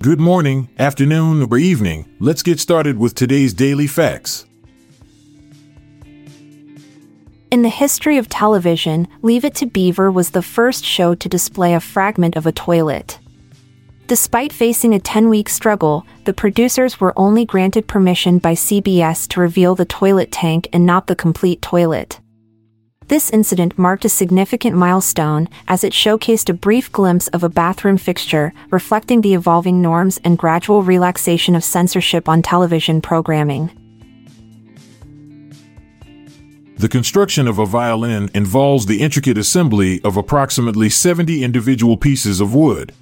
Good morning, afternoon, or evening. Let's get started with today's daily facts. In the history of television, Leave It to Beaver was the first show to display a fragment of a toilet. Despite facing a 10 week struggle, the producers were only granted permission by CBS to reveal the toilet tank and not the complete toilet. This incident marked a significant milestone as it showcased a brief glimpse of a bathroom fixture, reflecting the evolving norms and gradual relaxation of censorship on television programming. The construction of a violin involves the intricate assembly of approximately 70 individual pieces of wood.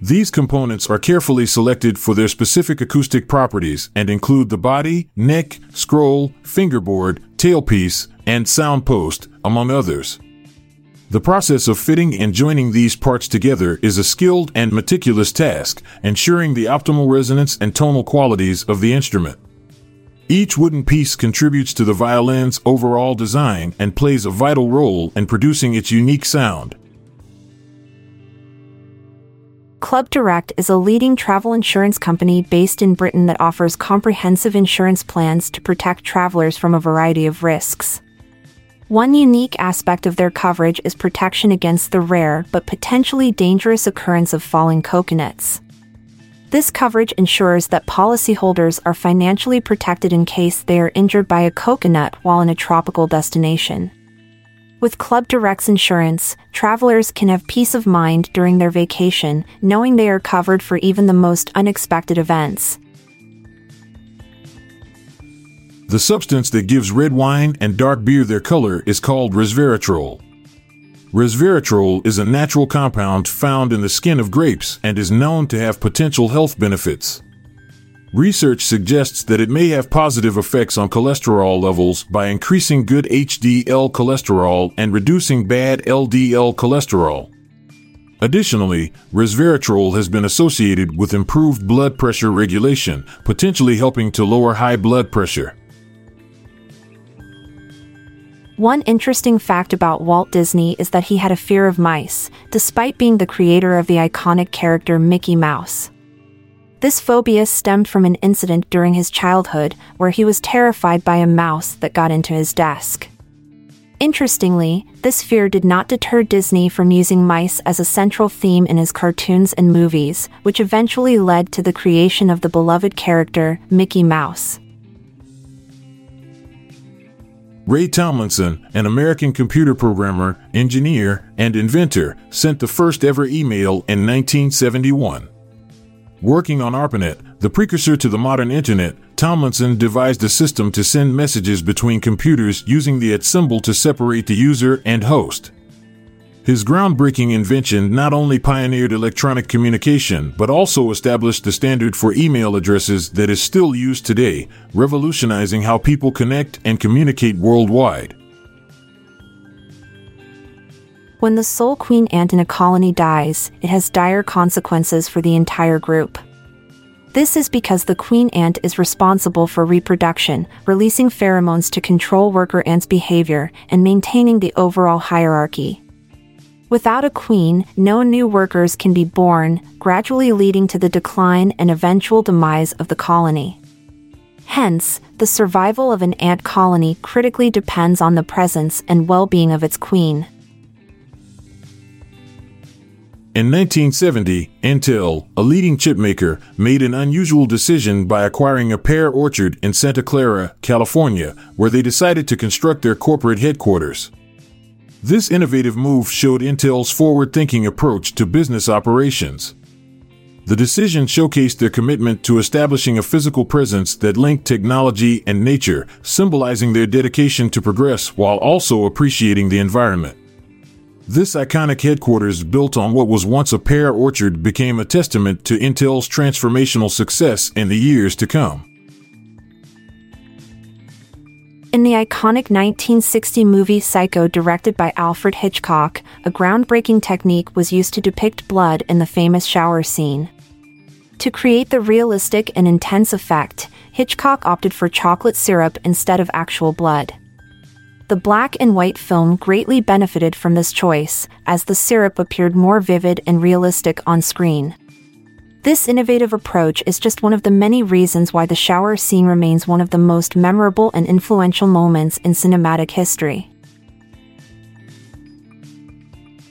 These components are carefully selected for their specific acoustic properties and include the body, neck, scroll, fingerboard, tailpiece, and sound post, among others. The process of fitting and joining these parts together is a skilled and meticulous task, ensuring the optimal resonance and tonal qualities of the instrument. Each wooden piece contributes to the violin's overall design and plays a vital role in producing its unique sound. Club Direct is a leading travel insurance company based in Britain that offers comprehensive insurance plans to protect travelers from a variety of risks. One unique aspect of their coverage is protection against the rare but potentially dangerous occurrence of falling coconuts. This coverage ensures that policyholders are financially protected in case they are injured by a coconut while in a tropical destination. With Club Direct's insurance, travelers can have peace of mind during their vacation, knowing they are covered for even the most unexpected events. The substance that gives red wine and dark beer their color is called resveratrol. Resveratrol is a natural compound found in the skin of grapes and is known to have potential health benefits. Research suggests that it may have positive effects on cholesterol levels by increasing good HDL cholesterol and reducing bad LDL cholesterol. Additionally, resveratrol has been associated with improved blood pressure regulation, potentially helping to lower high blood pressure. One interesting fact about Walt Disney is that he had a fear of mice, despite being the creator of the iconic character Mickey Mouse. This phobia stemmed from an incident during his childhood where he was terrified by a mouse that got into his desk. Interestingly, this fear did not deter Disney from using mice as a central theme in his cartoons and movies, which eventually led to the creation of the beloved character, Mickey Mouse. Ray Tomlinson, an American computer programmer, engineer, and inventor, sent the first ever email in 1971. Working on ARPANET, the precursor to the modern Internet, Tomlinson devised a system to send messages between computers using the at symbol to separate the user and host. His groundbreaking invention not only pioneered electronic communication, but also established the standard for email addresses that is still used today, revolutionizing how people connect and communicate worldwide. When the sole queen ant in a colony dies, it has dire consequences for the entire group. This is because the queen ant is responsible for reproduction, releasing pheromones to control worker ants' behavior, and maintaining the overall hierarchy. Without a queen, no new workers can be born, gradually leading to the decline and eventual demise of the colony. Hence, the survival of an ant colony critically depends on the presence and well being of its queen. In 1970, Intel, a leading chipmaker, made an unusual decision by acquiring a pear orchard in Santa Clara, California, where they decided to construct their corporate headquarters. This innovative move showed Intel's forward thinking approach to business operations. The decision showcased their commitment to establishing a physical presence that linked technology and nature, symbolizing their dedication to progress while also appreciating the environment. This iconic headquarters, built on what was once a pear orchard, became a testament to Intel's transformational success in the years to come. In the iconic 1960 movie Psycho, directed by Alfred Hitchcock, a groundbreaking technique was used to depict blood in the famous shower scene. To create the realistic and intense effect, Hitchcock opted for chocolate syrup instead of actual blood. The black and white film greatly benefited from this choice, as the syrup appeared more vivid and realistic on screen. This innovative approach is just one of the many reasons why the shower scene remains one of the most memorable and influential moments in cinematic history.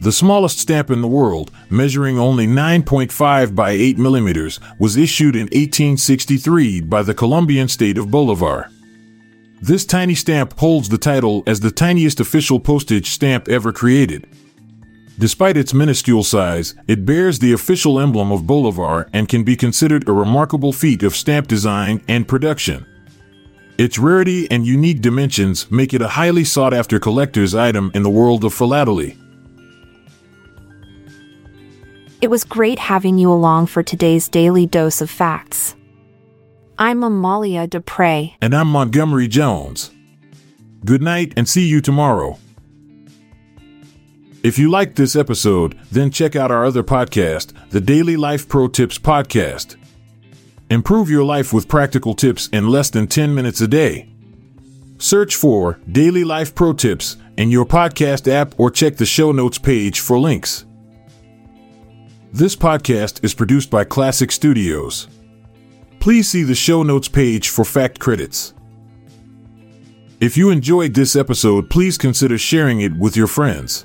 The smallest stamp in the world, measuring only 9.5 by 8 millimeters, was issued in 1863 by the Colombian state of Bolivar. This tiny stamp holds the title as the tiniest official postage stamp ever created. Despite its minuscule size, it bears the official emblem of Bolivar and can be considered a remarkable feat of stamp design and production. Its rarity and unique dimensions make it a highly sought after collector's item in the world of philately. It was great having you along for today's daily dose of facts. I'm Amalia Dupre. And I'm Montgomery Jones. Good night and see you tomorrow. If you liked this episode, then check out our other podcast, the Daily Life Pro Tips Podcast. Improve your life with practical tips in less than 10 minutes a day. Search for Daily Life Pro Tips in your podcast app or check the show notes page for links. This podcast is produced by Klassic Studios. Please see the show notes page for fact credits. If you enjoyed this episode, please consider sharing it with your friends.